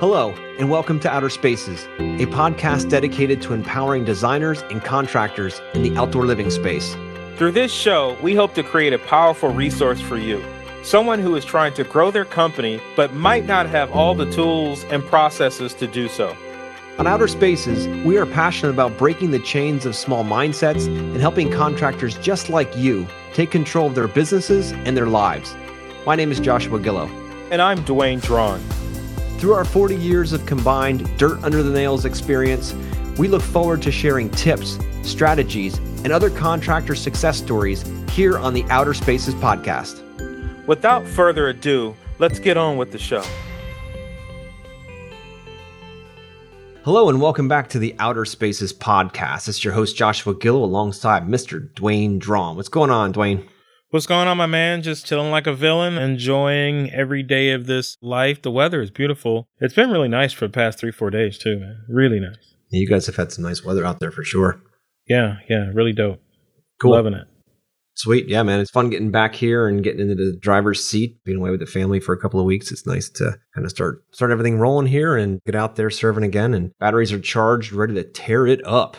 Hello, and welcome to Outer Spaces, a podcast dedicated to empowering designers and contractors in the outdoor living space. Through this show, we hope to create a powerful resource for you. Someone who is trying to grow their company but might not have all the tools and processes to do so. On Outer Spaces, we are passionate about breaking the chains of small mindsets and helping contractors just like you take control of their businesses and their lives. My name is Joshua Gillow. And I'm Dwayne Drawn. Through our 40 years of combined dirt under the nails experience, we look forward to sharing tips, strategies, and other contractor success stories here on the Outer Spaces podcast. Without further ado, let's get on with the show. Hello and welcome back to the Outer Spaces podcast. It's your host Joshua Gillow alongside Mr. Dwayne Drawn. What's going on, Dwayne? What's going on, my man? Just chilling like a villain, enjoying every day of this life. The weather is beautiful. It's been really nice for the past three, four days, too, man. Really nice. Yeah, you guys have had some nice weather out there for sure. Yeah, yeah, really dope. Cool. Loving it. Sweet. Yeah, man. It's fun getting back here and getting into the driver's seat, being away with the family for a couple of weeks. It's nice to kind of start start everything rolling here and get out there serving again. And batteries are charged, ready to tear it up.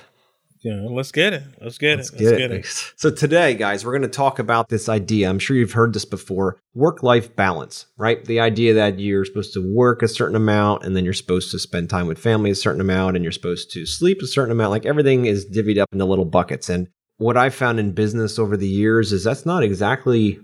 Yeah, let's get it. Let's get Let's it. get let's it. get it. So today, guys, we're going to talk about this idea. I'm sure you've heard this before: work-life balance, right? The idea that you're supposed to work a certain amount, and then you're supposed to spend time with family a certain amount, and you're supposed to sleep a certain amount. Like everything is divvied up into little buckets. And what I've found in business over the years is that's not exactly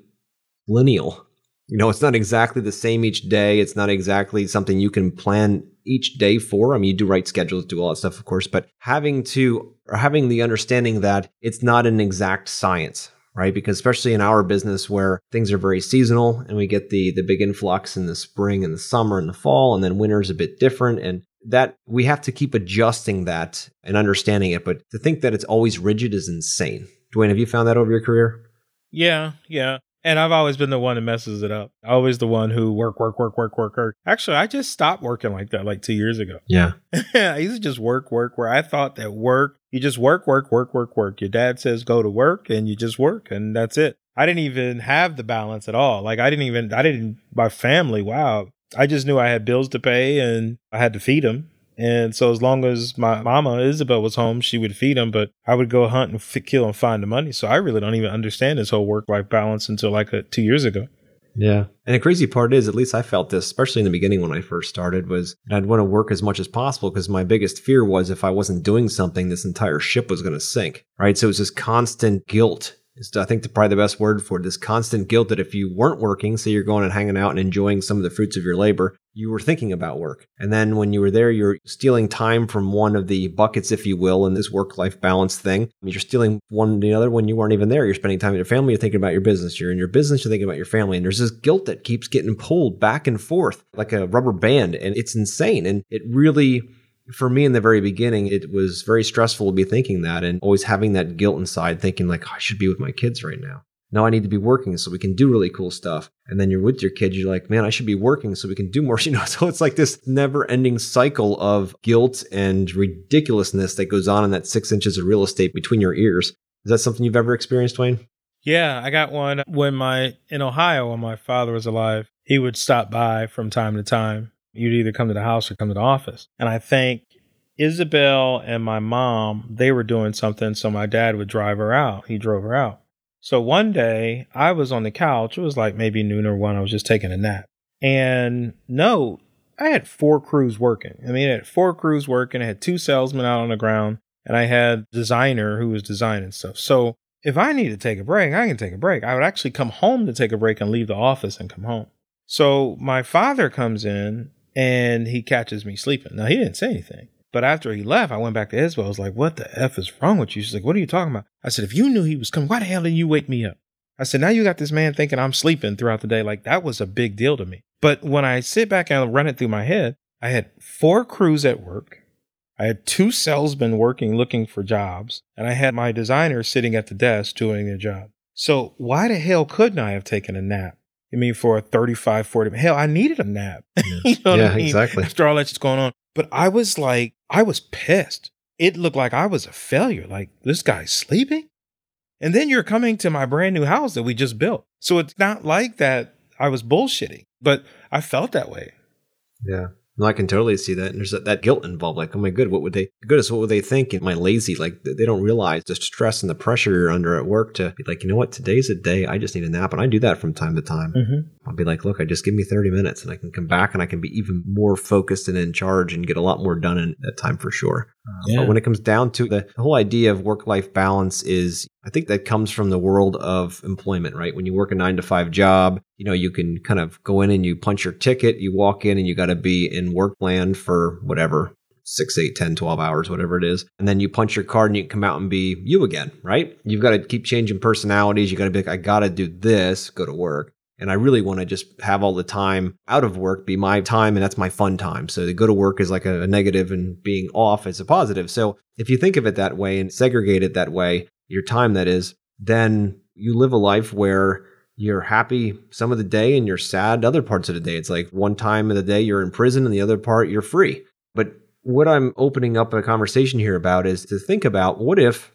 lineal. You know, it's not exactly the same each day. It's not exactly something you can plan each day for. I mean, you do write schedules, do all that stuff, of course, but having to or having the understanding that it's not an exact science, right? Because especially in our business where things are very seasonal and we get the the big influx in the spring and the summer and the fall, and then winter's a bit different. And that we have to keep adjusting that and understanding it. But to think that it's always rigid is insane. Dwayne, have you found that over your career? Yeah, yeah. And I've always been the one that messes it up. Always the one who work, work, work, work, work, work. Actually, I just stopped working like that like two years ago. Yeah. I used to just work, work, where I thought that work, you just work, work, work, work, work. Your dad says go to work and you just work and that's it. I didn't even have the balance at all. Like I didn't even, I didn't, my family, wow. I just knew I had bills to pay and I had to feed them. And so as long as my mama Isabel was home, she would feed them, but I would go hunt and f- kill and find the money. So I really don't even understand this whole work life balance until like a, two years ago. Yeah. And the crazy part is, at least I felt this, especially in the beginning when I first started, was I'd want to work as much as possible because my biggest fear was if I wasn't doing something, this entire ship was going to sink. Right. So it was this constant guilt. Is I think the, probably the best word for it, this constant guilt that if you weren't working, say you're going and hanging out and enjoying some of the fruits of your labor, you were thinking about work. And then when you were there, you're stealing time from one of the buckets, if you will, in this work life balance thing. You're stealing one the other when you weren't even there. You're spending time with your family, you're thinking about your business. You're in your business, you're thinking about your family. And there's this guilt that keeps getting pulled back and forth like a rubber band. And it's insane. And it really, for me in the very beginning, it was very stressful to be thinking that and always having that guilt inside, thinking like, oh, I should be with my kids right now. Now I need to be working so we can do really cool stuff. And then you're with your kids, you're like, man, I should be working so we can do more. You know, so it's like this never ending cycle of guilt and ridiculousness that goes on in that six inches of real estate between your ears. Is that something you've ever experienced, Wayne? Yeah, I got one when my in Ohio when my father was alive. He would stop by from time to time. You'd either come to the house or come to the office. And I think Isabel and my mom, they were doing something, so my dad would drive her out. He drove her out. So one day I was on the couch. It was like maybe noon or one. I was just taking a nap. And no, I had four crews working. I mean, I had four crews working. I had two salesmen out on the ground and I had designer who was designing stuff. So if I need to take a break, I can take a break. I would actually come home to take a break and leave the office and come home. So my father comes in and he catches me sleeping. Now he didn't say anything. But after he left, I went back to Isabel. I was like, what the F is wrong with you? She's like, what are you talking about? I said, if you knew he was coming, why the hell didn't you wake me up? I said, now you got this man thinking I'm sleeping throughout the day. Like that was a big deal to me. But when I sit back and run it through my head, I had four crews at work. I had two salesmen working looking for jobs, and I had my designer sitting at the desk doing their job. So why the hell couldn't I have taken a nap? I mean, for a 35, 40, hell, I needed a nap. you know Yeah, what I mean? exactly. After all that's going on. But I was like, I was pissed. It looked like I was a failure. Like, this guy's sleeping? And then you're coming to my brand new house that we just built. So it's not like that I was bullshitting, but I felt that way. Yeah. No, I can totally see that. And there's that, that guilt involved. Like, oh my good, what would they, goodness, what would they think? Am I lazy? Like, they don't realize the stress and the pressure you're under at work to be like, you know what, today's a day. I just need a nap. And I do that from time to time. Mm-hmm. I'll be like, look, I just give me 30 minutes and I can come back and I can be even more focused and in charge and get a lot more done in that time for sure. Yeah. But when it comes down to the, the whole idea of work life balance is I think that comes from the world of employment, right? When you work a nine to five job, you know, you can kind of go in and you punch your ticket, you walk in and you got to be in work land for whatever, six, eight, 10, 12 hours, whatever it is. And then you punch your card and you come out and be you again, right? You've got to keep changing personalities. You got to be like, I got to do this, go to work. And I really want to just have all the time out of work be my time and that's my fun time. So to go to work is like a, a negative and being off is a positive. So if you think of it that way and segregate it that way, your time that is, then you live a life where you're happy some of the day and you're sad other parts of the day. It's like one time of the day you're in prison and the other part you're free. But what I'm opening up a conversation here about is to think about what if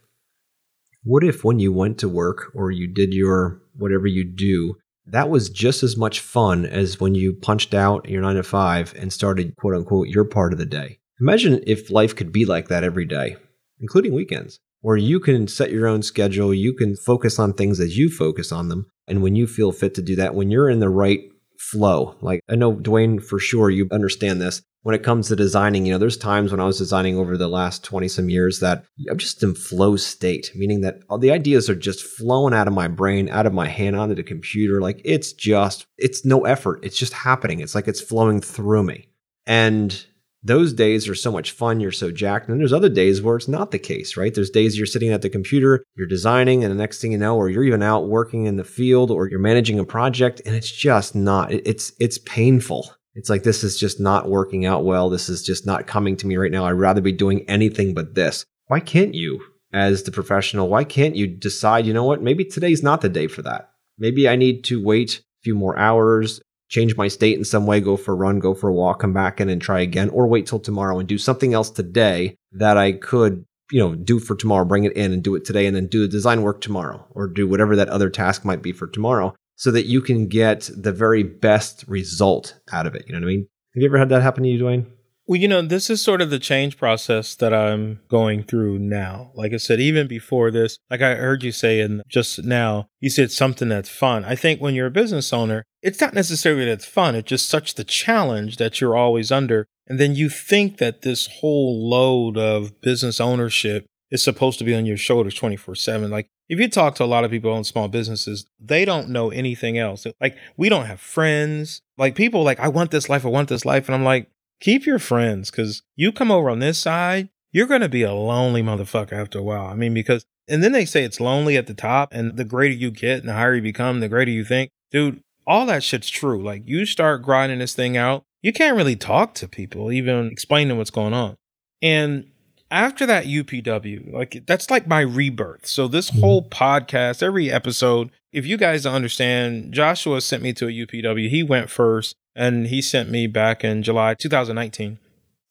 what if when you went to work or you did your whatever you do, that was just as much fun as when you punched out your 9 to 5 and started quote unquote your part of the day. Imagine if life could be like that every day, including weekends where you can set your own schedule, you can focus on things as you focus on them. And when you feel fit to do that, when you're in the right flow, like I know Dwayne for sure, you understand this. When it comes to designing, you know, there's times when I was designing over the last 20 some years that I'm just in flow state, meaning that all the ideas are just flowing out of my brain, out of my hand onto the computer. Like it's just, it's no effort. It's just happening. It's like it's flowing through me. And those days are so much fun. You're so jacked. And there's other days where it's not the case, right? There's days you're sitting at the computer, you're designing, and the next thing you know, or you're even out working in the field or you're managing a project and it's just not, it's, it's painful. It's like, this is just not working out well. This is just not coming to me right now. I'd rather be doing anything but this. Why can't you, as the professional, why can't you decide, you know what? Maybe today's not the day for that. Maybe I need to wait a few more hours, change my state in some way, go for a run, go for a walk, come back in and try again, or wait till tomorrow and do something else today that I could, you know, do for tomorrow, bring it in and do it today and then do the design work tomorrow or do whatever that other task might be for tomorrow so that you can get the very best result out of it. You know what I mean? Have you ever had that happen to you, Dwayne? Well, you know, this is sort of the change process that I'm going through now. Like I said, even before this, like I heard you say in just now, you said something that's fun. I think when you're a business owner, it's not necessarily that it's fun. It's just such the challenge that you're always under. And then you think that this whole load of business ownership is supposed to be on your shoulders 24 7. Like if you talk to a lot of people in small businesses, they don't know anything else. Like we don't have friends. Like people like, I want this life, I want this life. And I'm like, keep your friends because you come over on this side, you're going to be a lonely motherfucker after a while. I mean, because, and then they say it's lonely at the top, and the greater you get and the higher you become, the greater you think. Dude, all that shit's true. Like, you start grinding this thing out, you can't really talk to people, even explaining what's going on. And after that UPW, like that's like my rebirth. So this mm-hmm. whole podcast, every episode, if you guys understand, Joshua sent me to a UPW. He went first and he sent me back in July 2019.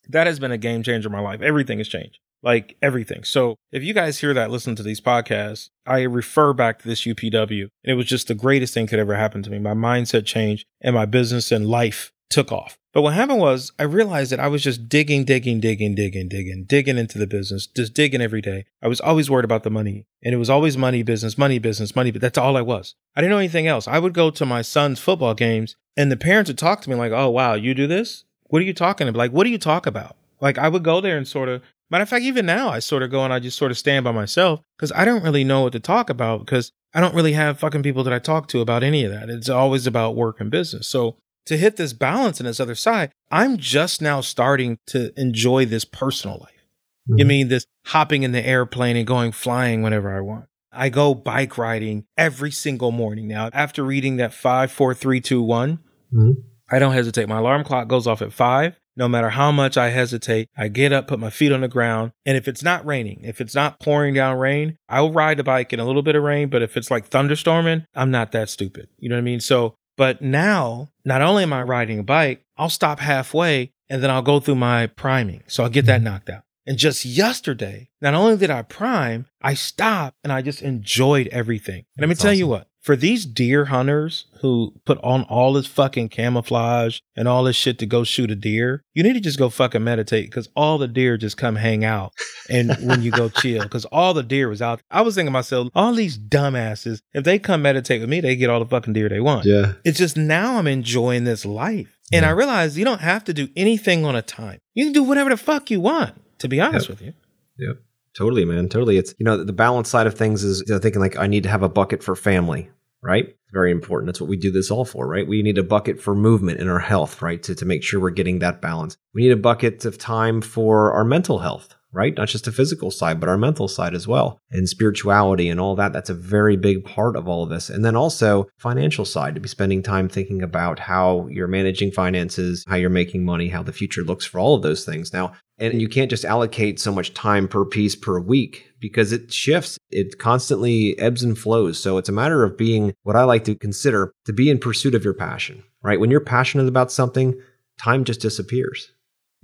That has been a game changer in my life. Everything has changed. Like everything. So if you guys hear that, listen to these podcasts, I refer back to this UPW. And it was just the greatest thing could ever happen to me. My mindset changed and my business and life took off. But what happened was I realized that I was just digging, digging, digging, digging, digging, digging into the business, just digging every day. I was always worried about the money and it was always money business, money business, money. But that's all I was. I didn't know anything else. I would go to my son's football games and the parents would talk to me like, Oh, wow, you do this? What are you talking about? Like, what do you talk about? Like I would go there and sort of, matter of fact, even now I sort of go and I just sort of stand by myself because I don't really know what to talk about because I don't really have fucking people that I talk to about any of that. It's always about work and business. So to hit this balance in this other side, I'm just now starting to enjoy this personal life. Mm-hmm. You mean this hopping in the airplane and going flying whenever I want. I go bike riding every single morning now. After reading that five, four, three, two, one, mm-hmm. I don't hesitate. My alarm clock goes off at five. No matter how much I hesitate, I get up, put my feet on the ground. And if it's not raining, if it's not pouring down rain, I'll ride the bike in a little bit of rain. But if it's like thunderstorming, I'm not that stupid. You know what I mean? So but now, not only am I riding a bike, I'll stop halfway and then I'll go through my priming. So I'll get that mm-hmm. knocked out. And just yesterday, not only did I prime, I stopped and I just enjoyed everything. And let me tell awesome. you what, for these deer hunters who put on all this fucking camouflage and all this shit to go shoot a deer, you need to just go fucking meditate because all the deer just come hang out and when you go chill because all the deer was out. I was thinking to myself, all these dumbasses, if they come meditate with me, they get all the fucking deer they want. Yeah. It's just now I'm enjoying this life. And I realize you don't have to do anything on a time. You can do whatever the fuck you want, to be honest Yep. with you. Yep. Totally, man. Totally. It's, you know, the balance side of things is you know, thinking like, I need to have a bucket for family, right? Very important. That's what we do this all for, right? We need a bucket for movement in our health, right? To, to make sure we're getting that balance. We need a bucket of time for our mental health, right? Not just the physical side, but our mental side as well. And spirituality and all that. That's a very big part of all of this. And then also financial side to be spending time thinking about how you're managing finances, how you're making money, how the future looks for all of those things. Now, and you can't just allocate so much time per piece per week because it shifts. It constantly ebbs and flows. So it's a matter of being what I like to consider to be in pursuit of your passion, right? When you're passionate about something, time just disappears.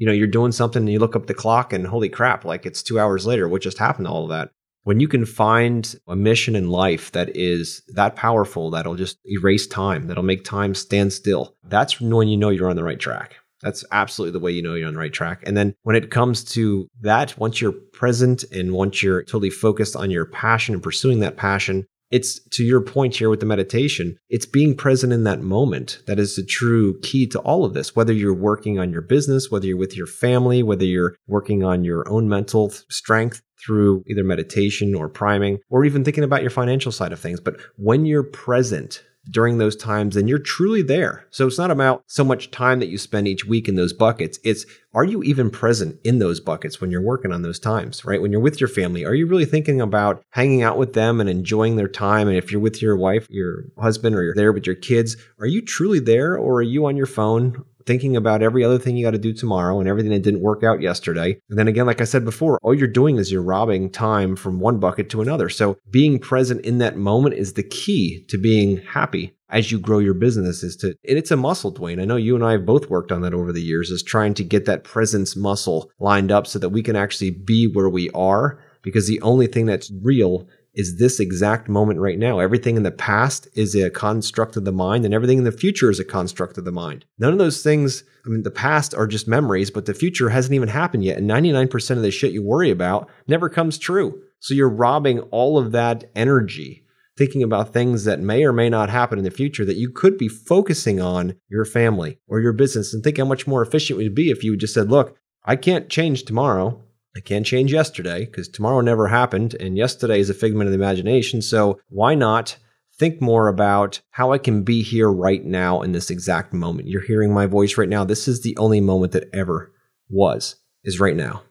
You know, you're doing something and you look up the clock and holy crap, like it's two hours later. What just happened to all of that? When you can find a mission in life that is that powerful, that'll just erase time, that'll make time stand still, that's when you know you're on the right track. That's absolutely the way you know you're on the right track. And then when it comes to that, once you're present and once you're totally focused on your passion and pursuing that passion, it's to your point here with the meditation, it's being present in that moment. That is the true key to all of this. Whether you're working on your business, whether you're with your family, whether you're working on your own mental strength through either meditation or priming, or even thinking about your financial side of things. But when you're present, during those times, then you're truly there. So it's not about so much time that you spend each week in those buckets. It's are you even present in those buckets when you're working on those times, right? When you're with your family, are you really thinking about hanging out with them and enjoying their time? And if you're with your wife, your husband, or you're there with your kids, are you truly there or are you on your phone? Thinking about every other thing you got to do tomorrow and everything that didn't work out yesterday. And then again, like I said before, all you're doing is you're robbing time from one bucket to another. So being present in that moment is the key to being happy as you grow your business is to and it's a muscle dwayne i know you and i have both worked on that over the years is trying to get that presence muscle lined up so that we can actually be where we are because the only thing that's real is this exact moment right now. Everything in the past is a construct of the mind and everything in the future is a construct of the mind. None of those things i mean the past are just memories but the future hasn't even happened yet and 99% of the shit you worry about never comes true. So you're robbing all of that energy thinking about things that may or may not happen in the future that you could be focusing on your family or your business and think how much more efficient it would be if you just said, look, I can't change tomorrow. I can't change yesterday because tomorrow never happened and yesterday is a figment of the imagination. So why not think more about how I can be here right now in this exact moment? You're hearing my voice right now. This is the only moment that ever was, is right now.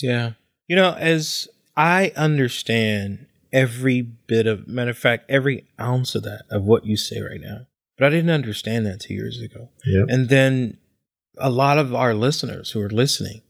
Yeah. You know, as I understand every bit of, matter of fact, every ounce of that, of what you say right now, but I didn't understand that two years ago. Yeah. And then a lot of our listeners who are listening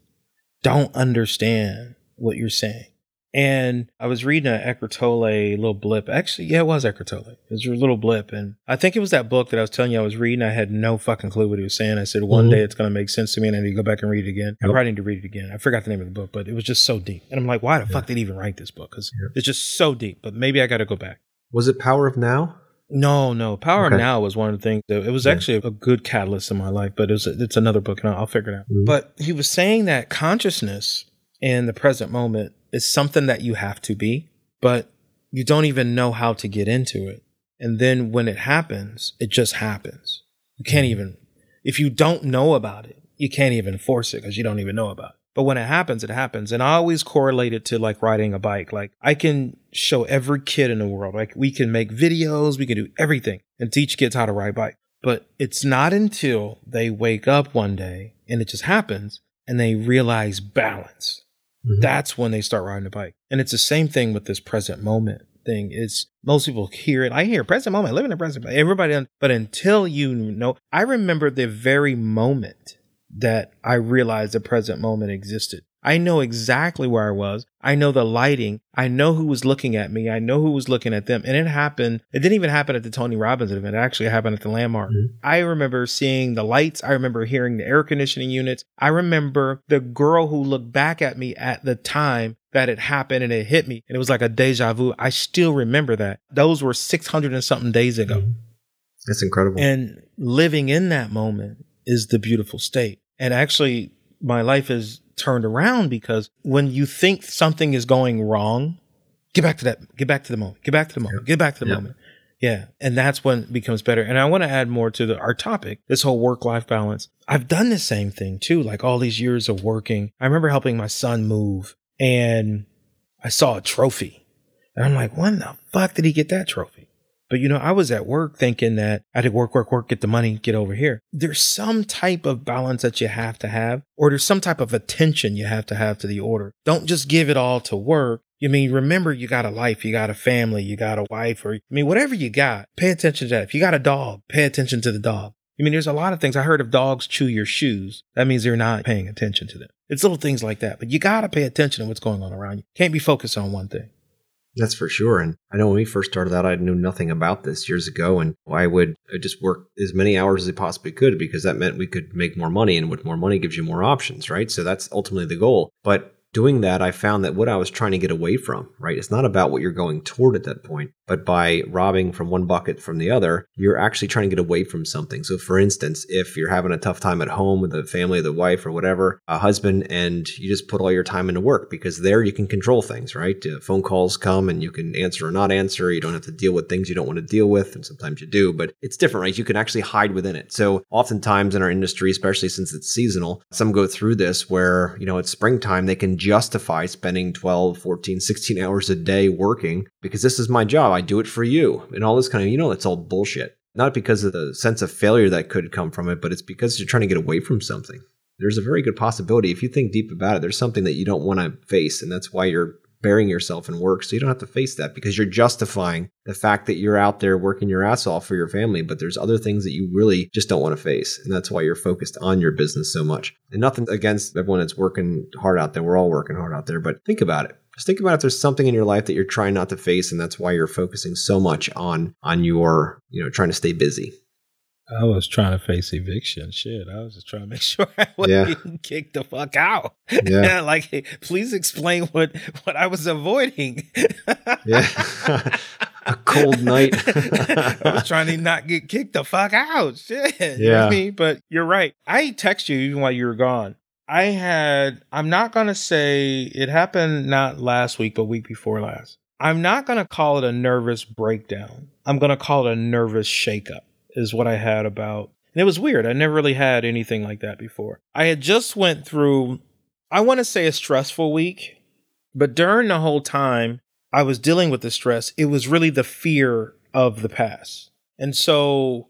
don't understand what you're saying. And I was reading an Eckhart Tolle little blip. Actually, yeah, it was Eckhart Tolle. It was a little blip. And I think it was that book that I was telling you I was reading. I had no fucking clue what he was saying. I said, one Mhm. day it's going to make sense to me and I need to go back and read it again. I Yep. probably need to read it again. I forgot the name of the book, but it was just so deep. And I'm like, why the fuck did he even write this book? Because Yep. it's just so deep. But maybe I got to go back. Was it Power of Now? No, no. Power Okay. Now was one of the things. That, it was Yeah. actually a good catalyst in my life, but it was, it's another book, and I'll, I'll figure it out. Mhm. But he was saying that consciousness in the present moment is something that you have to be, but you don't even know how to get into it. And then when it happens, it just happens. You can't even, if you don't know about it, you can't even force it because you don't even know about it. But when it happens, it happens. And I always correlate it to like riding a bike. Like I can show every kid in the world, like we can make videos, we can do everything and teach kids how to ride bike. But it's not until they wake up one day and it just happens and they realize balance. Mhm. That's when they start riding a bike. And it's the same thing with this present moment thing. It's most people hear it. I hear present moment, live in the present. moment. Everybody, but until you know, I remember the very moment that I realized the present moment existed. I know exactly where I was. I know the lighting. I know who was looking at me. I know who was looking at them. And it happened. It didn't even happen at the Tony Robbins event. It actually happened at the Landmark. Mm-hmm. I remember seeing the lights. I remember hearing the air conditioning units. I remember the girl who looked back at me at the time that it happened and it hit me. And it was like a deja vu. I still remember that. Those were 600 and something days ago. Mm-hmm. That's incredible. And living in that moment is the beautiful state. And actually, my life has turned around because when you think something is going wrong, get back to that, get back to the moment, get back to the moment, get back to the yep. moment. Yeah. And that's when it becomes better. And I want to add more to the, our topic, this whole work life balance. I've done the same thing too, like all these years of working. I remember helping my son move and I saw a trophy and I'm like, when the fuck did he get that trophy? But you know, I was at work thinking that I did work, work, work, get the money, get over here. There's some type of balance that you have to have, or there's some type of attention you have to have to the order. Don't just give it all to work. You mean, remember you got a life, you got a family, you got a wife, or I mean, whatever you got, pay attention to that. If you got a dog, pay attention to the dog. I mean, there's a lot of things. I heard of dogs chew your shoes, that means they're not paying attention to them. It's little things like that, but you got to pay attention to what's going on around you. Can't be focused on one thing. That's for sure. And I know when we first started out, I knew nothing about this years ago. And I would just work as many hours as I possibly could because that meant we could make more money. And with more money gives you more options, right? So that's ultimately the goal. But doing that, I found that what I was trying to get away from, right? It's not about what you're going toward at that point, but by robbing from one bucket from the other, you're actually trying to get away from something. So, for instance, if you're having a tough time at home with the family, the wife, or whatever, a husband, and you just put all your time into work because there you can control things, right? Uh, phone calls come and you can answer or not answer. You don't have to deal with things you don't want to deal with, and sometimes you do, but it's different, right? You can actually hide within it. So, oftentimes in our industry, especially since it's seasonal, some go through this where, you know, it's springtime, they can justify spending 12, 14, 16 hours a day working because this is my job. I do it for you and all this kind of, you know, it's all bullshit. Not because of the sense of failure that could come from it, but it's because you're trying to get away from something. There's a very good possibility, if you think deep about it, there's something that you don't want to face. And that's why you're burying yourself in work. So you don't have to face that because you're justifying the fact that you're out there working your ass off for your family. But there's other things that you really just don't want to face. And that's why you're focused on your business so much. And nothing against everyone that's working hard out there. We're all working hard out there. But think about it. Just think about if there's something in your life that you're trying not to face, and that's why you're focusing so much on on your, you know, trying to stay busy. I was trying to face eviction. Shit, I was just trying to make sure I wasn't yeah. getting kicked the fuck out. Yeah, like please explain what what I was avoiding. yeah, a cold night. I was trying to not get kicked the fuck out. Shit, yeah. You know I mean? But you're right. I text you even while you were gone. I had, I'm not going to say it happened not last week, but week before last. I'm not going to call it a nervous breakdown. I'm going to call it a nervous shakeup, is what I had about. And it was weird. I never really had anything like that before. I had just went through, I want to say a stressful week, but during the whole time I was dealing with the stress, it was really the fear of the past. And so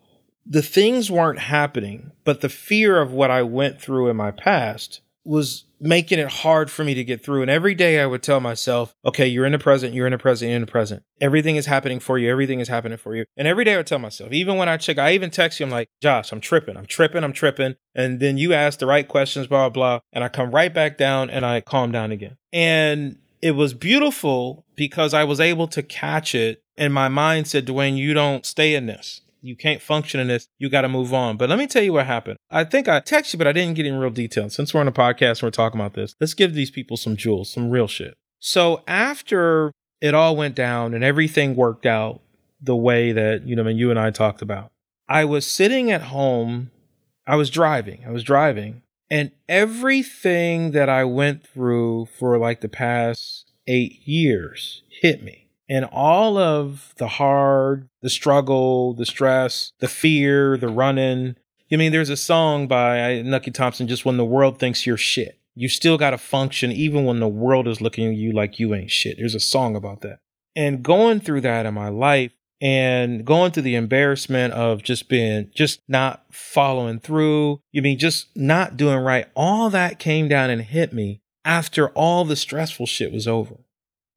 the things weren't happening, but the fear of what I went through in my past was making it hard for me to get through. And every day I would tell myself, okay, you're in the present, you're in the present, you're in the present. Everything is happening for you, everything is happening for you. And every day I would tell myself, even when I check, I even text you, I'm like, Josh, I'm tripping, I'm tripping, I'm tripping. And then you ask the right questions, blah, blah, blah. And I come right back down and I calm down again. And it was beautiful because I was able to catch it. And my mind said, Dwayne, you don't stay in this. You can't function in this. You got to move on. But let me tell you what happened. I think I texted you, but I didn't get in real detail. Since we're on a podcast and we're talking about this, let's give these people some jewels, some real shit. So after it all went down and everything worked out the way that, you know, I mean, you and I talked about, I was sitting at home. I was driving. I was driving. And everything that I went through for like the past eight years hit me and all of the hard, the struggle, the stress, the fear, the running. I mean, there's a song by Nucky Thompson, just when the world thinks you're shit. You still got to function even when the world is looking at you like you ain't shit. There's a song about that. And going through that in my life and going through the embarrassment of just being, just not following through. You mean just not doing right. All that came down and hit me after all the stressful shit was over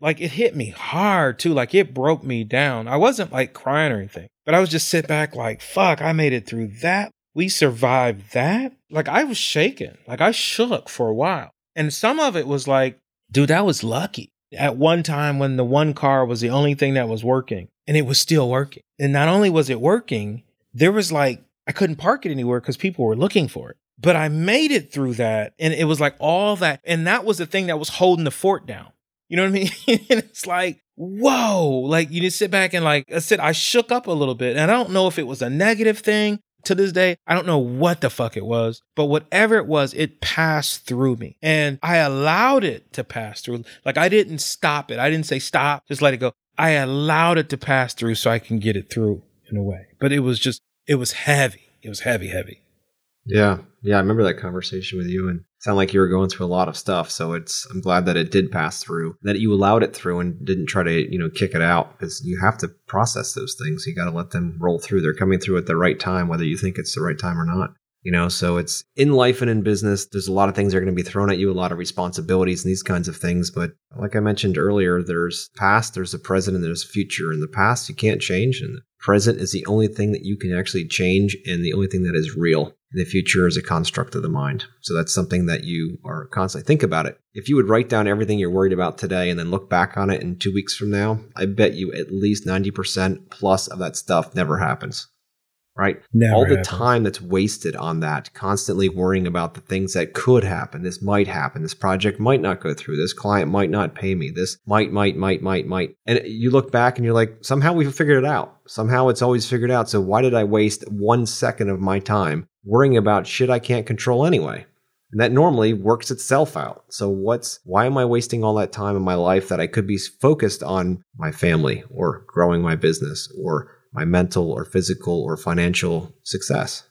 like it hit me hard too. Like it broke me down. I wasn't like crying or anything, but I was just sit back like, fuck, I made it through that. We survived that. Like I was shaking. Like I shook for a while. And some of it was like, dude, that was lucky. At one time when the one car was the only thing that was working and it was still working. And not only was it working, there was like, I couldn't park it anywhere because people were looking for it. But I made it through that. And it was like all that. And that was the thing that was holding the fort down. You know what I mean? and it's like, whoa, like you just sit back and like I said, I shook up a little bit. And I don't know if it was a negative thing to this day. I don't know what the fuck it was, but whatever it was, it passed through me and I allowed it to pass through. Like I didn't stop it. I didn't say stop, just let it go. I allowed it to pass through so I can get it through in a way. But it was just, it was heavy. It was heavy, heavy. Yeah. Yeah. I remember that conversation with you and sound like you were going through a lot of stuff. So it's, I'm glad that it did pass through, that you allowed it through and didn't try to, you know, kick it out because you have to process those things. You got to let them roll through. They're coming through at the right time, whether you think it's the right time or not. You know, so it's in life and in business, there's a lot of things that are going to be thrown at you, a lot of responsibilities and these kinds of things. But like I mentioned earlier, there's past, there's a present, and there's future. In the past, you can't change. And the present is the only thing that you can actually change and the only thing that is real. The future is a construct of the mind. So that's something that you are constantly think about it. If you would write down everything you're worried about today and then look back on it in two weeks from now, I bet you at least 90% plus of that stuff never happens right? Never All the happens. time that's wasted on that, constantly worrying about the things that could happen. This might happen. This project might not go through. This client might not pay me. This might, might, might, might, might. And you look back and you're like, somehow we've figured it out. Somehow it's always figured out. So why did I waste one second of my time worrying about shit I can't control anyway? And that normally works itself out. So what's why am I wasting all that time in my life that I could be focused on my family or growing my business or my mental or physical or financial success?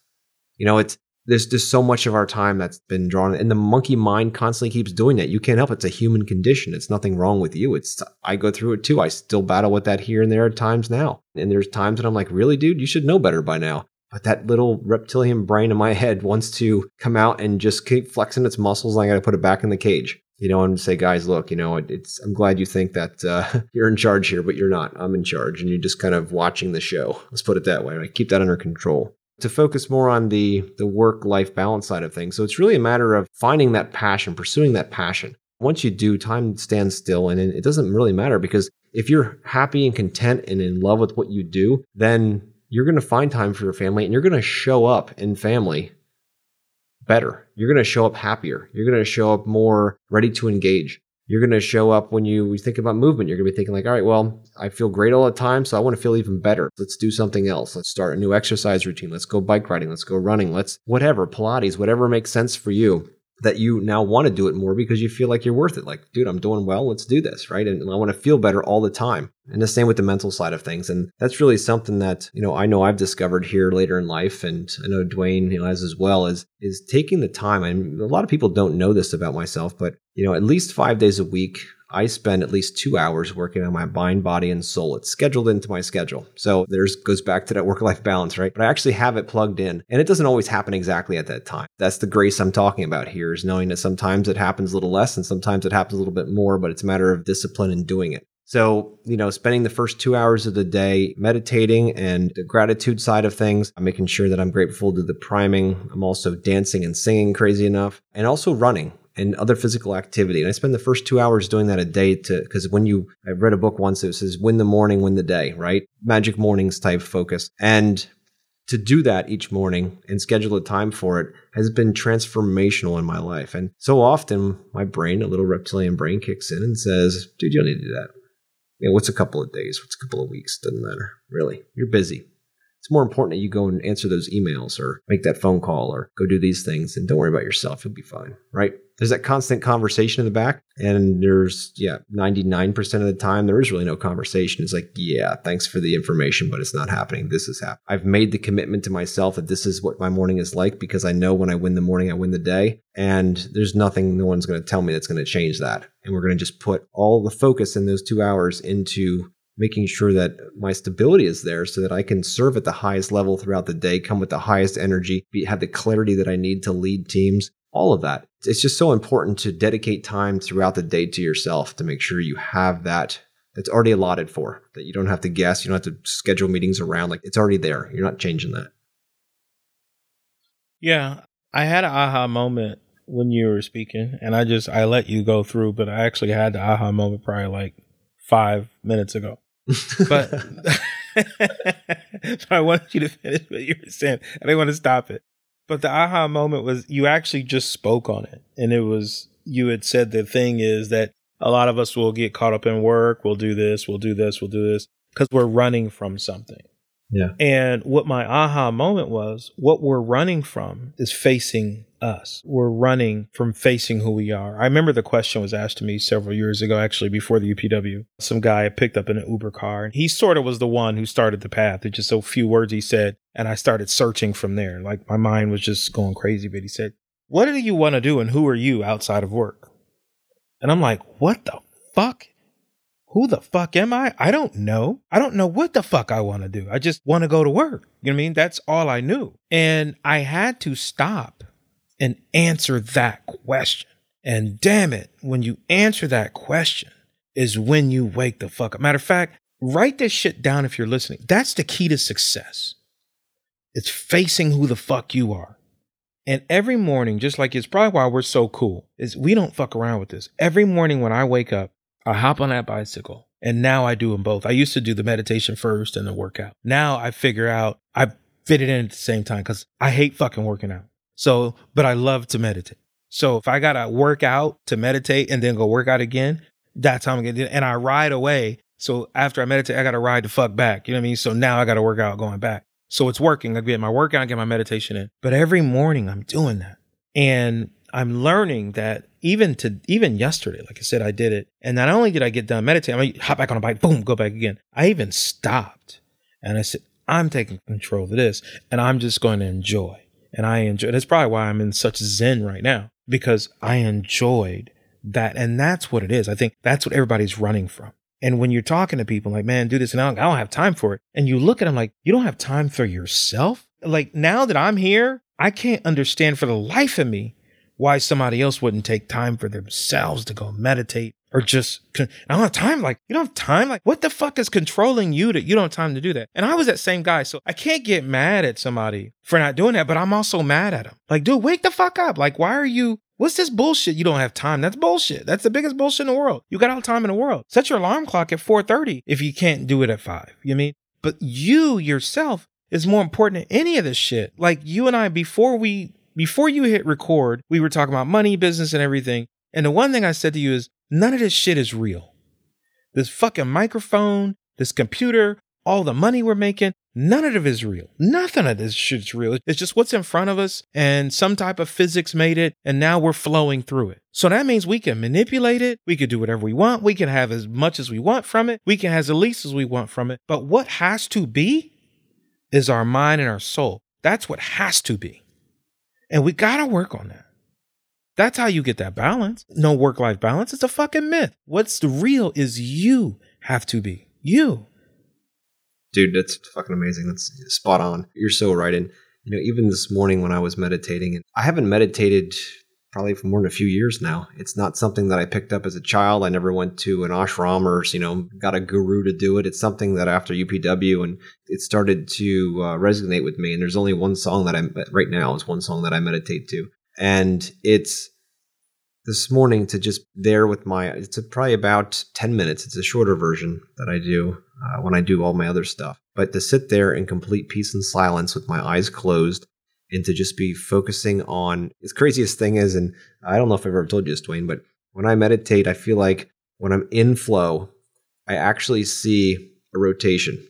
You know, it's there's just so much of our time that's been drawn and the monkey mind constantly keeps doing that. You can't help it. It's a human condition. It's nothing wrong with you. It's I go through it too. I still battle with that here and there at times now. And there's times that I'm like, really, dude, you should know better by now. But that little reptilian brain in my head wants to come out and just keep flexing its muscles. And I got to put it back in the cage, you know, and say, guys, look, you know, it's, I'm glad you think that uh, you're in charge here, but you're not. I'm in charge. And you're just kind of watching the show. Let's put it that way. Right? Keep that under control to focus more on the the work life balance side of things. So it's really a matter of finding that passion, pursuing that passion. Once you do, time stands still and it doesn't really matter because if you're happy and content and in love with what you do, then you're going to find time for your family and you're going to show up in family better. You're going to show up happier. You're going to show up more ready to engage. You're going to show up when you think about movement. You're going to be thinking like, all right, well, I feel great all the time, so I want to feel even better. Let's do something else. Let's start a new exercise routine. Let's go bike riding. Let's go running. Let's whatever, Pilates, whatever makes sense for you that you now want to do it more because you feel like you're worth it. Like, dude, I'm doing well. Let's do this. Right. And I want to feel better all the time. And the same with the mental side of things. And that's really something that, you know, I know I've discovered here later in life. And I know Dwayne, you know, has as well is, is taking the time. And a lot of people don't know this about myself, but, you know, at least five days a week, I spend at least two hours working on my mind, body, and soul. It's scheduled into my schedule. So there's goes back to that work life balance, right? But I actually have it plugged in. And it doesn't always happen exactly at that time. That's the grace I'm talking about here is knowing that sometimes it happens a little less and sometimes it happens a little bit more, but it's a matter of discipline in doing it. So, you know, spending the first two hours of the day meditating and the gratitude side of things, I'm making sure that I'm grateful to the priming. I'm also dancing and singing crazy enough and also running and other physical activity. And I spend the first two hours doing that a day to, because when you, I read a book once that says win the morning, win the day, right? Magic mornings type focus. And to do that each morning and schedule a time for it has been transformational in my life. And so often my brain, a little reptilian brain kicks in and says, dude, you don't need to do that. You know, what's a couple of days? What's a couple of weeks? Doesn't matter. Really. You're busy. It's more important that you go and answer those emails or make that phone call or go do these things and don't worry about yourself. You'll be fine. Right. There's that constant conversation in the back. And there's, yeah, 99% of the time, there is really no conversation. It's like, yeah, thanks for the information, but it's not happening. This is happening. I've made the commitment to myself that this is what my morning is like because I know when I win the morning, I win the day. And there's nothing no one's going to tell me that's going to change that. And we're going to just put all the focus in those two hours into making sure that my stability is there so that I can serve at the highest level throughout the day, come with the highest energy, be, have the clarity that I need to lead teams, all of that. It's just so important to dedicate time throughout the day to yourself to make sure you have that that's already allotted for, that you don't have to guess, you don't have to schedule meetings around. Like it's already there. You're not changing that. Yeah. I had an aha moment when you were speaking, and I just I let you go through, but I actually had the aha moment probably like five minutes ago. But so I wanted you to finish what you were saying. I didn't want to stop it. But the aha moment was you actually just spoke on it, and it was you had said the thing is that a lot of us will get caught up in work. We'll do this. We'll do this. We'll do this because we're running from something. Yeah. And what my aha moment was, what we're running from is facing us. We're running from facing who we are. I remember the question was asked to me several years ago, actually, before the UPW. Some guy picked up an Uber car, and he sort of was the one who started the path. It's just so few words he said, and I started searching from there. Like my mind was just going crazy. But he said, What do you want to do, and who are you outside of work? And I'm like, What the fuck? Who the fuck am I? I don't know. I don't know what the fuck I want to do. I just want to go to work. You know what I mean? That's all I knew. And I had to stop and answer that question. And damn it, when you answer that question is when you wake the fuck up. Matter of fact, write this shit down if you're listening. That's the key to success. It's facing who the fuck you are. And every morning, just like it's probably why we're so cool, is we don't fuck around with this. Every morning when I wake up, I hop on that bicycle and now I do them both. I used to do the meditation first and the workout. Now I figure out I fit it in at the same time because I hate fucking working out. So, but I love to meditate. So if I gotta work out to meditate and then go work out again, that's how I'm gonna do it. And I ride away. So after I meditate, I gotta ride the fuck back. You know what I mean? So now I gotta work out going back. So it's working. I get my workout, I get my meditation in. But every morning I'm doing that. And I'm learning that even to even yesterday, like I said, I did it, and not only did I get done meditating, I mean, hop back on a bike, boom, go back again. I even stopped, and I said, I'm taking control of this, and I'm just going to enjoy. And I enjoy. That's probably why I'm in such zen right now because I enjoyed that, and that's what it is. I think that's what everybody's running from. And when you're talking to people like, man, do this, and I don't, I don't have time for it, and you look at them like, you don't have time for yourself. Like now that I'm here, I can't understand for the life of me why somebody else wouldn't take time for themselves to go meditate or just I don't have time. Like you don't have time. Like what the fuck is controlling you that you don't have time to do that? And I was that same guy, so I can't get mad at somebody for not doing that. But I'm also mad at him. Like, dude, wake the fuck up. Like, why are you? What's this bullshit? You don't have time. That's bullshit. That's the biggest bullshit in the world. You got all the time in the world. Set your alarm clock at 4:30 if you can't do it at five. You know I mean? But you yourself is more important than any of this shit. Like you and I, before we before you hit record, we were talking about money, business, and everything. And the one thing I said to you is none of this shit is real. This fucking microphone, this computer, all the money we're making, none of it is real. Nothing of this shit's real. It's just what's in front of us, and some type of physics made it, and now we're flowing through it. So that means we can manipulate it. We can do whatever we want. We can have as much as we want from it. We can have as least as we want from it. But what has to be is our mind and our soul. That's what has to be. And we got to work on that. That's how you get that balance. No work life balance. It's a fucking myth. What's the real is you have to be you. Dude, that's fucking amazing. That's spot on. You're so right. And, you know, even this morning when I was meditating, and I haven't meditated probably for more than a few years now. It's not something that I picked up as a child. I never went to an ashram or, you know, got a guru to do it. It's something that after UPW and it started to uh, resonate with me. And there's only one song that I'm right now is one song that I meditate to. And it's this morning to just there with my, it's probably about 10 minutes. It's a shorter version that I do uh, when I do all my other stuff. But to sit there in complete peace and silence with my eyes closed and to just be focusing on its craziest thing is, and I don't know if I've ever told you this, Dwayne, but when I meditate, I feel like when I'm in flow, I actually see a rotation.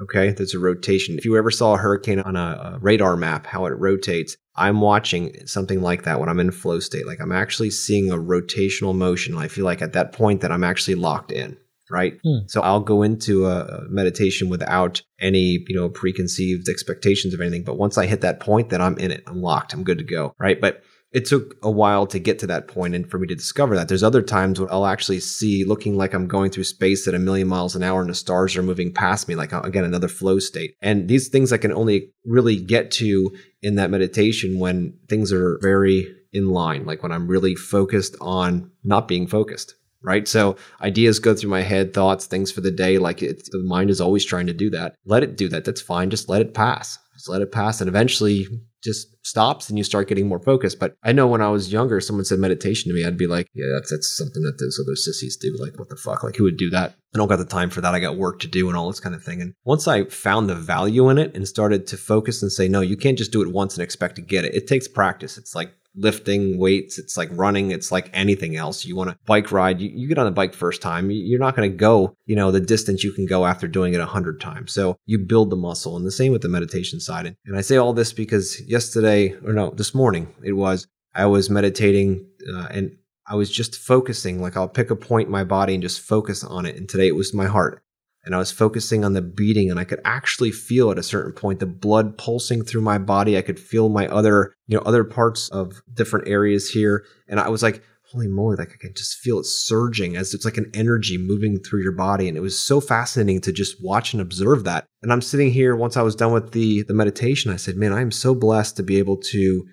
Okay, there's a rotation. If you ever saw a hurricane on a, a, radar map, how it rotates, I'm watching something like that when I'm in flow state. Like I'm actually seeing a rotational motion. I feel like at that point that I'm actually locked in right? Hmm. So I'll go into a meditation without any, you know, preconceived expectations of anything. But once I hit that point, then I'm in it. I'm locked. I'm good to go, right? But it took a while to get to that point and for me to discover that. There's other times when I'll actually see looking like I'm going through space at a million miles an hour and the stars are moving past me, like again, another flow state. And these things I can only really get to in that meditation when things are very in line, like when I'm really focused on not being focused right? So ideas go through my head, thoughts, things for the day. Like it's, the mind is always trying to do that. Let it do that. That's fine. Just let it pass. Just let it pass. And eventually just stops and you start getting more focused. But I know when I was younger, someone said meditation to me, I'd be like, yeah, that's, that's something that those other sissies do. Like, what the fuck? Like, who would do that? I don't got the time for that. I got work to do and all this kind of thing. And once I found the value in it and started to focus and say, no, you can't just do it once and expect to get it. It takes practice. It's like lifting weights. It's like running. It's like anything else. You want to bike ride. You, you get on the bike first time. You're not going to go, you know, the distance you can go after doing it a hundred times. So you build the muscle and the same with the meditation side. And I say all this because yesterday or no, this morning it was, I was meditating uh, and I was just focusing. Like I'll pick a point in my body and just focus on it. And today it was my heart and I was focusing on the beating and I could actually feel at a certain point the blood pulsing through my body. I could feel my other, you know, other parts of different areas here. And I was like, holy moly, like I can just feel it surging as it's like an energy moving through your body. And it was so fascinating to just watch and observe that. And I'm sitting here once I was done with the the meditation, I said, man, I am so blessed to be able to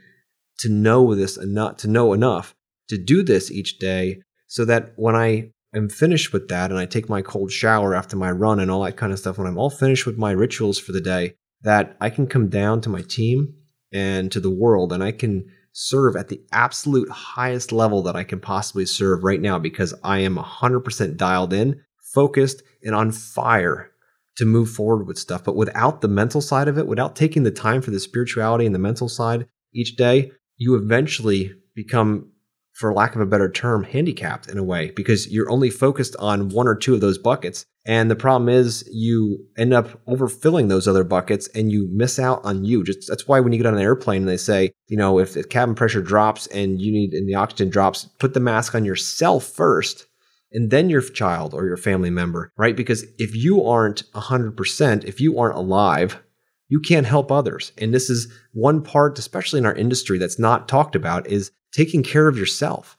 to know this enough to know enough to do this each day so that when I am finished with that and I take my cold shower after my run and all that kind of stuff, when I'm all finished with my rituals for the day, that I can come down to my team and to the world and I can serve at the absolute highest level that I can possibly serve right now because I am 100% dialed in, focused, and on fire to move forward with stuff. But without the mental side of it, without taking the time for the spirituality and the mental side each day, you eventually become for lack of a better term, handicapped in a way because you're only focused on one or two of those buckets. And the problem is you end up overfilling those other buckets and you miss out on you. Just that's why when you get on an airplane and they say, you know, if the cabin pressure drops and you need and the oxygen drops, put the mask on yourself first and then your child or your family member, right? Because if you aren't 100%, if you aren't alive, you can't help others. And this is one part, especially in our industry, that's not talked about is taking care of yourself,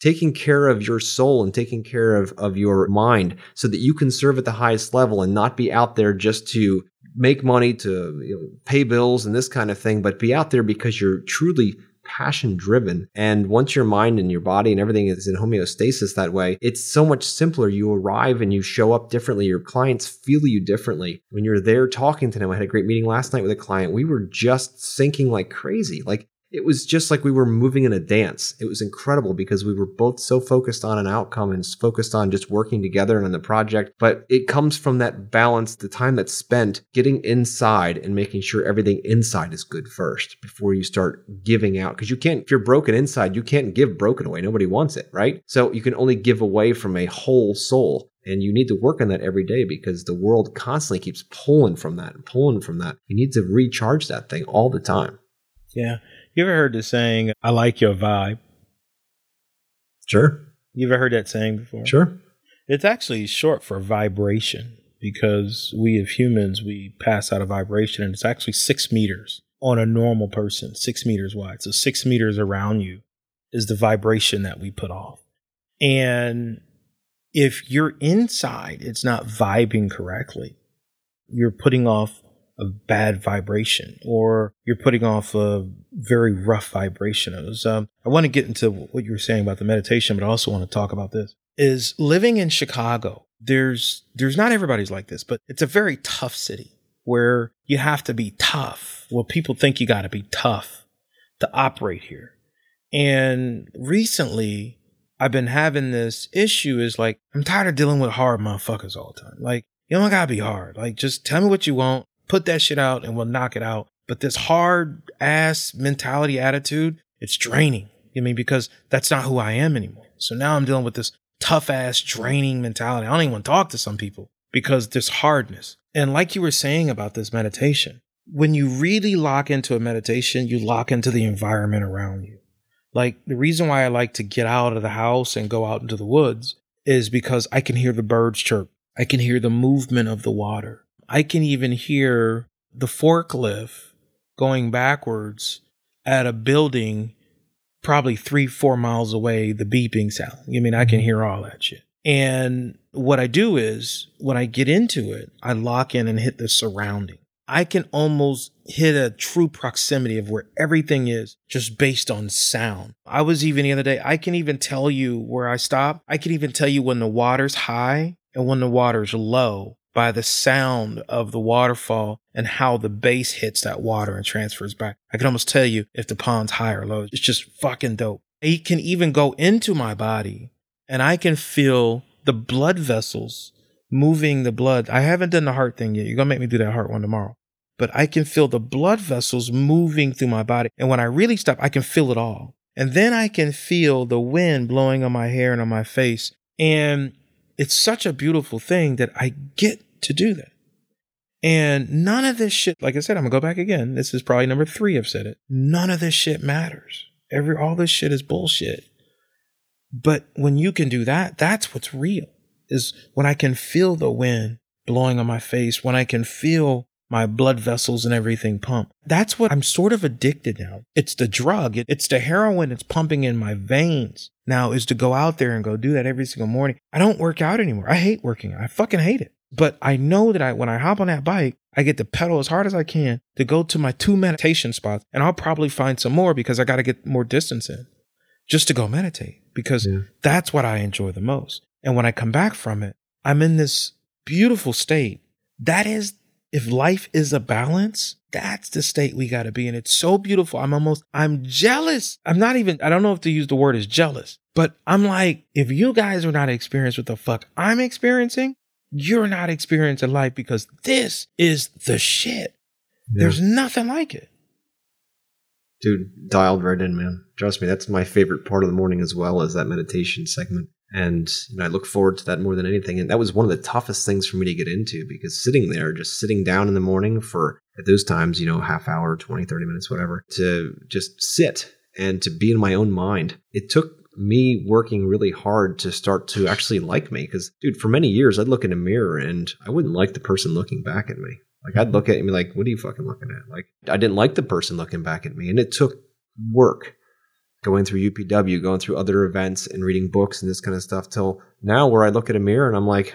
taking care of your soul and taking care of, of your mind so that you can serve at the highest level and not be out there just to make money, to you know, pay bills and this kind of thing, but be out there because you're truly passion driven. And once your mind and your body and everything is in homeostasis that way, it's so much simpler. You arrive and you show up differently. Your clients feel you differently. When you're there talking to them, I had a great meeting last night with a client. We were just syncing like crazy. Like it was just like we were moving in a dance. It was incredible because we were both so focused on an outcome and focused on just working together and on the project. But it comes from that balance, the time that's spent getting inside and making sure everything inside is good first before you start giving out. Because you can't, if you're broken inside, you can't give broken away. Nobody wants it, right? So you can only give away from a whole soul. And you need to work on that every day because the world constantly keeps pulling from that and pulling from that. You need to recharge that thing all the time. Yeah. You ever heard the saying, I like your vibe? Sure. You ever heard that saying before? Sure. It's actually short for vibration because we as humans, we pass out a vibration and it's actually six meters on a normal person, six meters wide. So six meters around you is the vibration that we put off. And if you're inside, it's not vibing correctly. You're putting off a bad vibration or you're putting off a very rough vibration. Was, um, I want to get into what you were saying about the meditation, but I also want to talk about this is living in Chicago. There's, there's not everybody's like this, but it's a very tough city where you have to be tough. Well, people think you got to be tough to operate here. And recently I've been having this issue is like, I'm tired of dealing with hard motherfuckers all the time. Like, you don't gotta be hard. Like, just tell me what you want put that shit out and we'll knock it out. But this hard ass mentality attitude, it's draining. I mean, because that's not who I am anymore. So now I'm dealing with this tough ass draining mentality. I don't even want to talk to some people because there's hardness. And like you were saying about this meditation, when you really lock into a meditation, you lock into the environment around you. Like the reason why I like to get out of the house and go out into the woods is because I can hear the birds chirp. I can hear the movement of the water. I can even hear the forklift going backwards at a building probably three, four miles away, the beeping sound. I mean, I can mm-hmm. hear all that shit. And what I do is when I get into it, I lock in and hit the surrounding. I can almost hit a true proximity of where everything is just based on sound. I was even the other day, I can even tell you where I stop. I can even tell you when the water's high and when the water's low by the sound of the waterfall and how the bass hits that water and transfers back. I can almost tell you if the pond's high or low. It's just fucking dope. It can even go into my body and I can feel the blood vessels moving the blood. I haven't done the heart thing yet. You're going to make me do that heart one tomorrow. But I can feel the blood vessels moving through my body. And when I really stop, I can feel it all. And then I can feel the wind blowing on my hair and on my face. And it's such a beautiful thing that I get to do that. And none of this shit, like I said, I'm gonna go back again. This is probably number three I've said it. None of this shit matters. Every all this shit is bullshit. But when you can do that, that's what's real. Is when I can feel the wind blowing on my face, when I can feel my blood vessels and everything pump. That's what I'm sort of addicted now. It's the drug. it's the heroin It's pumping in my veins now is to go out there and go do that every single morning. I don't work out anymore. I hate working. I fucking hate it. But I know that I, when I hop on that bike, I get to pedal as hard as I can to go to my two meditation spots. And I'll probably find some more because I got to get more distance in just to go meditate because yeah. that's what I enjoy the most. And when I come back from it, I'm in this beautiful state. That is, if life is a balance, that's the state we got to be in. It's so beautiful. I'm almost, I'm jealous. I'm not even, I don't know if to use the word is jealous, but I'm like, if you guys are not experiencing what the fuck I'm experiencing, you're not experiencing life because this is the shit. Yeah. There's nothing like it. Dude, dialed right in, man. Trust me, that's my favorite part of the morning as well as that meditation segment. And you know, I look forward to that more than anything. And that was one of the toughest things for me to get into because sitting there, just sitting down in the morning for at those times, you know, half hour, 20, 30 minutes, whatever, to just sit and to be in my own mind. It took me working really hard to start to actually like me. Because, dude, for many years, I'd look in a mirror and I wouldn't like the person looking back at me. Like, I'd look at him like, what are you fucking looking at? Like, I didn't like the person looking back at me. And it took work going through UPW, going through other events and reading books and this kind of stuff till now where I look at a mirror and I'm like,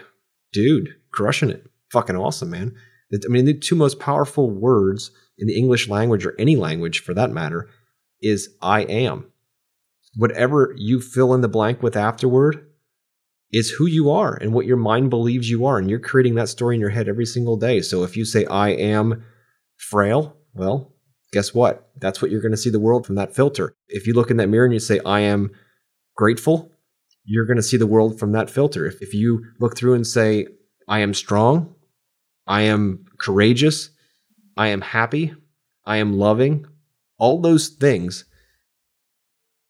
dude, crushing it. Fucking awesome, man. I mean, the two most powerful words in the English language or any language for that matter is I am whatever you fill in the blank with afterward is who you are and what your mind believes you are. And you're creating that story in your head every single day. So if you say, I am frail, well, guess what? That's what you're going to see the world from that filter. If you look in that mirror and you say, I am grateful, you're going to see the world from that filter. If, if you look through and say, I am strong, I am courageous, I am happy, I am loving, all those things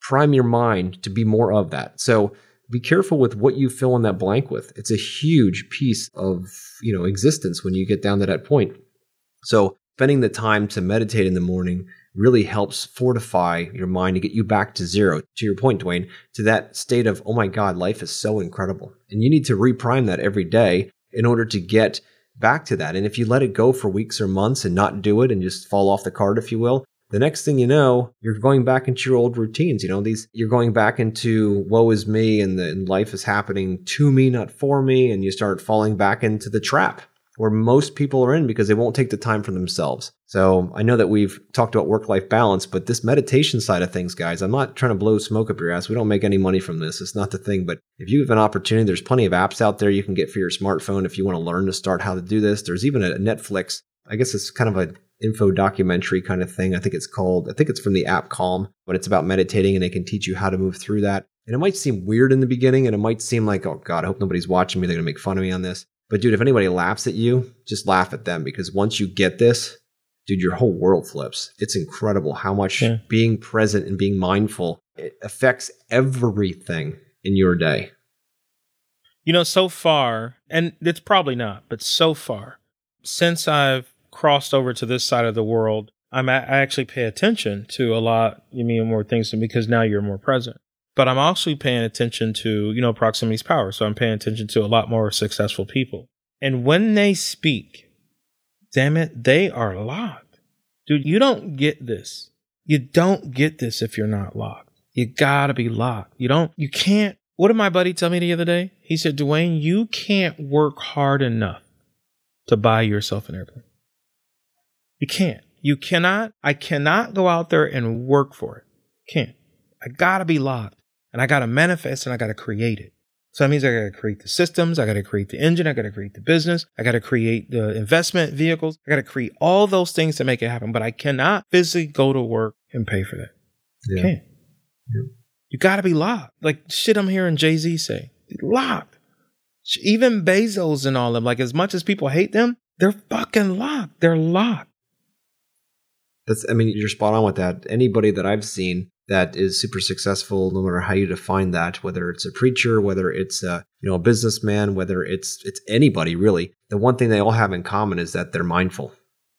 prime your mind to be more of that. So be careful with what you fill in that blank with. It's a huge piece of, you know, existence when you get down to that point. So spending the time to meditate in the morning really helps fortify your mind to get you back to zero. To your point, Dwayne, to that state of, oh my God, life is so incredible. And you need to reprime that every day in order to get back to that. And if you let it go for weeks or months and not do it and just fall off the card, if you will, the next thing you know, you're going back into your old routines. You know, these you're going back into woe is me and, the, and life is happening to me, not for me, and you start falling back into the trap where most people are in because they won't take the time for themselves. So I know that we've talked about work life balance, but this meditation side of things, guys, I'm not trying to blow smoke up your ass. We don't make any money from this. It's not the thing. But if you have an opportunity, there's plenty of apps out there you can get for your smartphone if you want to learn to start how to do this. There's even a Netflix. I guess it's kind of a info documentary kind of thing. I think it's called, I think it's from the app Calm, but it's about meditating and they can teach you how to move through that. And it might seem weird in the beginning and it might seem like, oh God, I hope nobody's watching me. They're going to make fun of me on this. But dude, if anybody laughs at you, just laugh at them because once you get this, dude, your whole world flips. It's incredible how much yeah. being present and being mindful it affects everything in your day. You know, so far, and it's probably not, but so far, since I've crossed over to this side of the world, I'm a- I actually pay attention to a lot, you mean more things because now you're more present. But I'm also paying attention to, you know, proximity's power. So I'm paying attention to a lot more successful people. And when they speak, damn it, they are locked. Dude, you don't get this. You don't get this if you're not locked. You gotta be locked. You don't, you can't. What did my buddy tell me the other day? He said, Dwayne, you can't work hard enough to buy yourself an airplane. You can't. You cannot. I cannot go out there and work for it. Can't. I gotta be locked and I gotta manifest and I gotta create it. So that means I got to create the systems, I got to create the engine, I got to create the business, I got to create the investment vehicles, I got to create all those things to make it happen. But I cannot physically go to work and pay for that. Yeah. Can't. Yeah. You got to be locked. Like shit, I'm hearing Jay Z say, locked. Even Bezos and all of them, like as much as people hate them, they're fucking locked. They're locked. That's, I mean, you're spot on with that. Anybody that I've seen that is super successful, no matter how you define that, whether it's a preacher, whether it's a you know a businessman, whether it's it's anybody really, the one thing they all have in common is that they're mindful.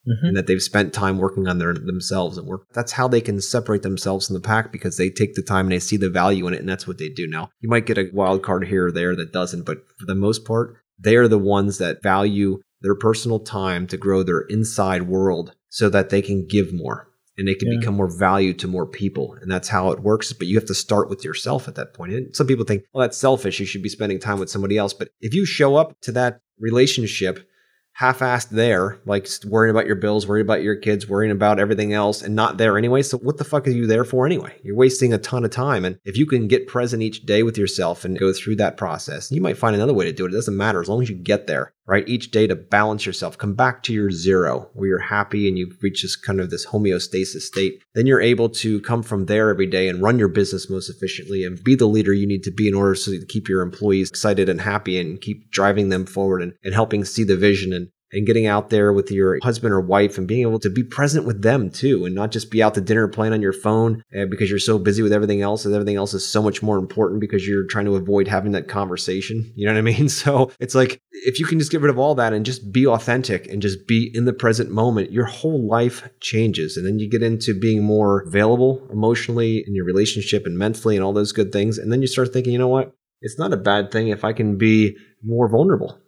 Mm-hmm. And that they've spent time working on their themselves and work. That's how they can separate themselves from the pack because they take the time and they see the value in it, and that's what they do. Now, you might get a wild card here or there that doesn't, but for the most part, they are the ones that value their personal time to grow their inside world so that they can give more and they can yeah. become more value to more people. And that's how it works. But you have to start with yourself at that point. And some people think, well, that's selfish. You should be spending time with somebody else. But if you show up to that relationship half-assed there, like worrying about your bills, worrying about your kids, worrying about everything else, and not there anyway. So what the fuck are you there for anyway? You're wasting a ton of time. And if you can get present each day with yourself and go through that process, you might find another way to do it. It doesn't matter as long as you get there, right? Each day to balance yourself, come back to your zero where you're happy and you've reached this kind of this homeostasis state. Then you're able to come from there every day and run your business most efficiently and be the leader you need to be in order to keep your employees excited and happy and keep driving them forward and, and helping see the vision and and getting out there with your husband or wife and being able to be present with them too and not just be out to dinner playing on your phone uh, because you're so busy with everything else and everything else is so much more important because you're trying to avoid having that conversation you know what i mean? So it's like if you can just get rid of all that and just be authentic and just be in the present moment your whole life changes and then you get into being more available emotionally in your relationship and mentally and all those good things and then you start thinking you know what? It's not a bad thing if i can be more vulnerable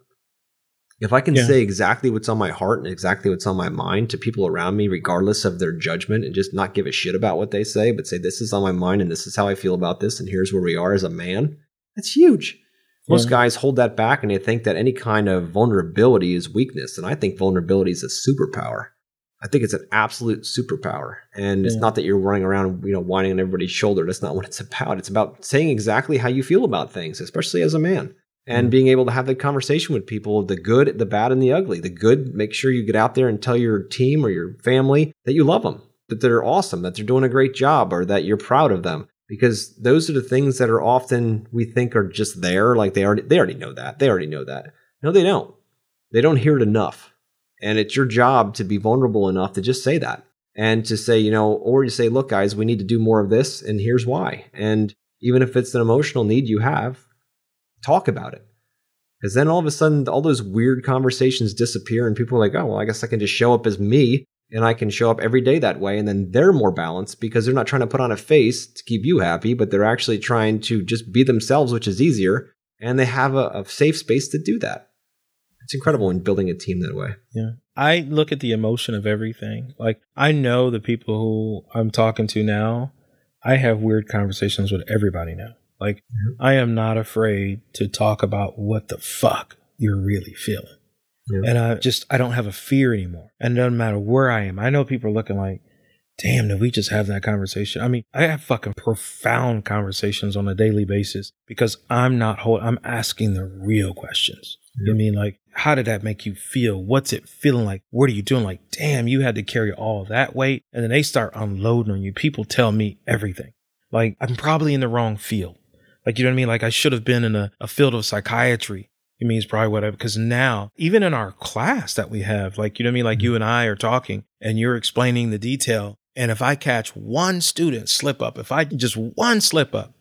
if I can yeah. say exactly what's on my heart and exactly what's on my mind to people around me, regardless of their judgment, and just not give a shit about what they say, but say, this is on my mind and this is how I feel about this, and here's where we are as a man, that's huge. Most guys hold that back and they think that any kind of vulnerability is weakness. And I think vulnerability is a superpower. I think it's an absolute superpower. And yeah. it's not that you're running around, you know, whining on everybody's shoulder. That's not what it's about. It's about saying exactly how you feel about things, especially as a man and mm. being able to have the conversation with people the good, the bad, and the ugly. The good, make sure you get out there and tell your team or your family that you love them, that they're awesome, that they're doing a great job, or that you're proud of them. Because those are the things that are often we think are just there, like they already they already know that. They already know that. No, they don't. They don't hear it enough. And it's your job to be vulnerable enough to just say that. And to say, you know, or to say, look, guys, we need to do more of this, and here's why. And even if it's an emotional need you have, talk about it. Because then all of a sudden, all those weird conversations disappear, and people are like, oh, well, I guess I can just show up as me and I can show up every day that way. And then they're more balanced because they're not trying to put on a face to keep you happy, but they're actually trying to just be themselves, which is easier. And they have a, a safe space to do that. It's incredible in building a team that way. Yeah. I look at the emotion of everything. Like, I know the people who I'm talking to now, I have weird conversations with everybody now. Like, mm-hmm. I am not afraid to talk about what the fuck you're really feeling. Yeah. And I just, I don't have a fear anymore. And it doesn't matter where I am. I know people are looking like, damn, did we just have that conversation? I mean, I have fucking profound conversations on a daily basis because I'm not hold, I'm asking the real questions. Yeah. I mean, like, how did that make you feel? What's it feeling like? What are you doing? Like, damn, you had to carry all that weight. And then they start unloading on you. People tell me everything. Like, I'm probably in the wrong field. Like, you know what I mean? Like, I should have been in a, a field of psychiatry. It means probably whatever. Because now, even in our class that we have, like, you know what I mean? Like, mm-hmm. you and I are talking and you're explaining the detail. And if I catch one student slip up, if I just one slip up,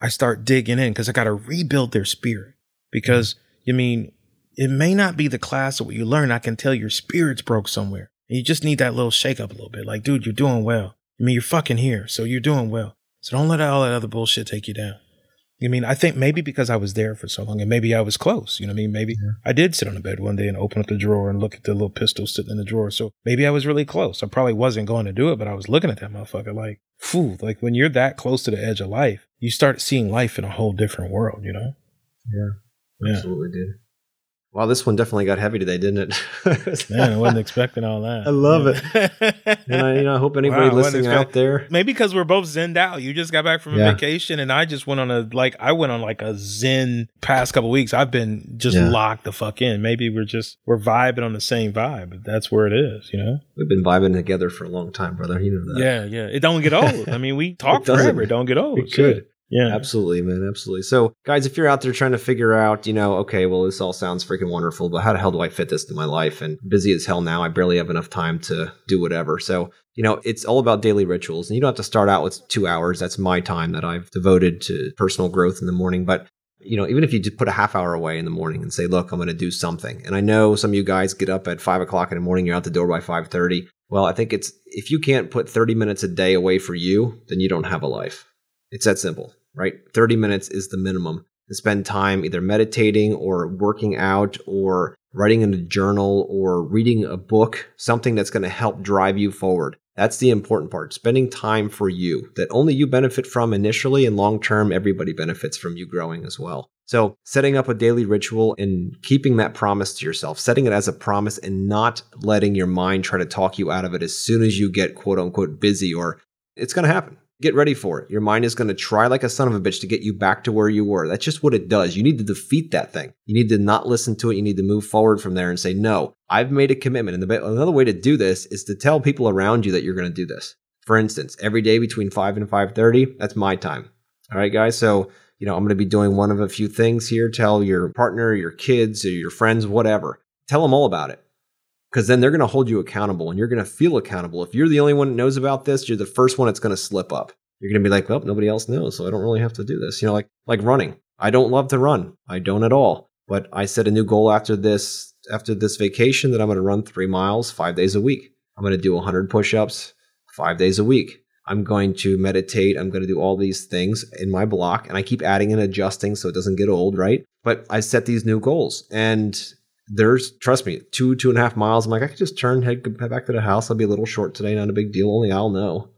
I start digging in because I got to rebuild their spirit. Mm-hmm. Because, you mean, it may not be the class or what you learn. I can tell your spirit's broke somewhere. And you just need that little shake up a little bit. Like, dude, you're doing well. I mean, you're fucking here. So you're doing well. So don't let all that other bullshit take you down. I mean, I think maybe because I was there for so long and maybe I was close, you know what I mean? Maybe yeah. I did sit on the bed one day and open up the drawer and look at the little pistol sitting in the drawer. So maybe I was really close. I probably wasn't going to do it, but I was looking at that motherfucker like, phew, like when you're that close to the edge of life, you start seeing life in a whole different world, you know? Yeah. yeah. Absolutely, dude. Wow, this one definitely got heavy today, didn't it? Man, I wasn't expecting all that. I love it. and I, you know, I hope anybody wow, listening out there. Maybe because we're both zenned out. You just got back from yeah. a vacation, and I just went on a like I went on like a zen past couple weeks. I've been just yeah. locked the fuck in. Maybe we're just we're vibing on the same vibe. That's where it is, you know. We've been vibing together for a long time, brother. You know that. Yeah, yeah. It don't get old. I mean, we talk forever. It don't get old. It could. Yeah. Absolutely, man. Absolutely. So, guys, if you're out there trying to figure out, you know, okay, well, this all sounds freaking wonderful, but how the hell do I fit this into my life? And busy as hell now. I barely have enough time to do whatever. So, you know, it's all about daily rituals. And you don't have to start out with two hours. That's my time that I've devoted to personal growth in the morning. But, you know, even if you just put a half hour away in the morning and say, look, I'm going to do something. And I know some of you guys get up at five o'clock in the morning, you're out the door by 530. Well, I think it's if you can't put 30 minutes a day away for you, then you don't have a life. It's that simple right? 30 minutes is the minimum to spend time either meditating or working out or writing in a journal or reading a book, something that's going to help drive you forward. That's the important part. Spending time for you that only you benefit from initially and long term, everybody benefits from you growing as well. So, setting up a daily ritual and keeping that promise to yourself, setting it as a promise and not letting your mind try to talk you out of it as soon as you get quote unquote busy or it's going to happen get ready for it. Your mind is going to try like a son of a bitch to get you back to where you were. That's just what it does. You need to defeat that thing. You need to not listen to it. You need to move forward from there and say, no, I've made a commitment. And the, another way to do this is to tell people around you that you're going to do this. For instance, every day between 5 and 5.30, that's my time. All right, guys. So, you know, I'm going to be doing one of a few things here. Tell your partner, your kids, or your friends, whatever. Tell them all about it because then they're going to hold you accountable and you're going to feel accountable. If you're the only one that knows about this, you're the first one that's going to slip up. You're going to be like, well, nobody else knows, so I don't really have to do this. You know, like like running. I don't love to run. I don't at all. But I set a new goal after this after this vacation that I'm going to run 3 miles 5 days a week. I'm going to do 100 push-ups 5 days a week. I'm going to meditate. I'm going to do all these things in my block. And I keep adding and adjusting so it doesn't get old, right? But I set these new goals. And there's trust me two two and a half miles. I'm like i could just turn head, head back to the house. I'll be a little short today not a big deal only i'll know.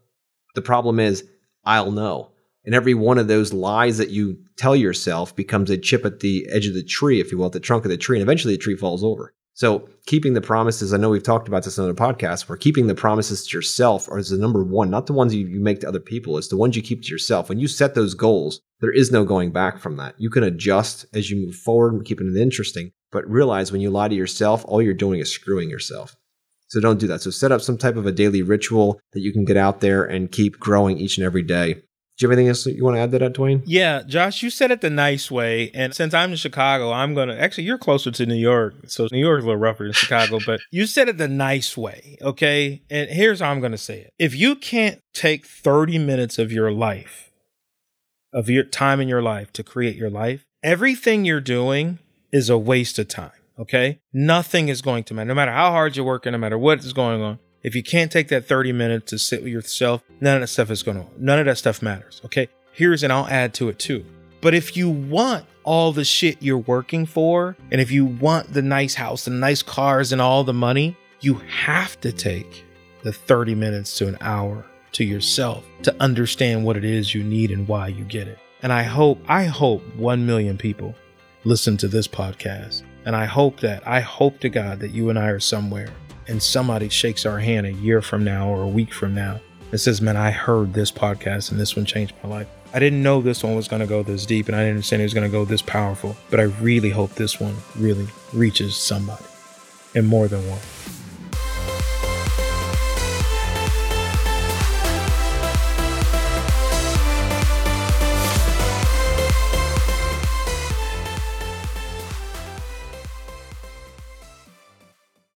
The problem is i'll know. And every one of those lies that you tell yourself becomes a chip at the edge of the tree if you will at the trunk of the tree and eventually the tree falls over. So keeping the promises i know we've talked about this on other podcasts where keeping the promises to yourself are the number one not the ones you, you make to other people it's the ones you keep to yourself. When you set those goals there is no going back from that. You can adjust as you move forward and keeping it interesting but realize when you lie to yourself, all you're doing is screwing yourself. So don't do that. So set up some type of a daily ritual that you can get out there and keep growing each and every day. Do you have anything else you want to add to that, Dwayne? Yeah, Josh, you said it the nice way. And since I'm in Chicago, I'm going to actually, you're closer to New York. So New York's a little rougher than Chicago, but you said it the nice way. Okay. And here's how I'm going to say it if you can't take 30 minutes of your life, of your time in your life to create your life, everything you're doing is a waste of time. Okay. Nothing is going to matter. No matter how hard you're working, no matter what is going on. If you can't take that 30 minutes to sit with yourself, none of that stuff is going to, none of that stuff matters. Okay. Here's, and I'll add to it too. But if you want all the shit you're working for, and if you want the nice house, the nice cars, and all the money, you have to take the 30 minutes to an hour to yourself to understand what it is you need and why you get it. And I hope, I hope 1 million people listen to this podcast. And I hope that, I hope to God that you and I are somewhere and somebody shakes our hand a year from now or a week from now and says, Man, I heard this podcast and this one changed my life. I didn't know this one was going to go this deep and I didn't understand it was going to go this powerful, but I really hope this one really reaches somebody and more than one.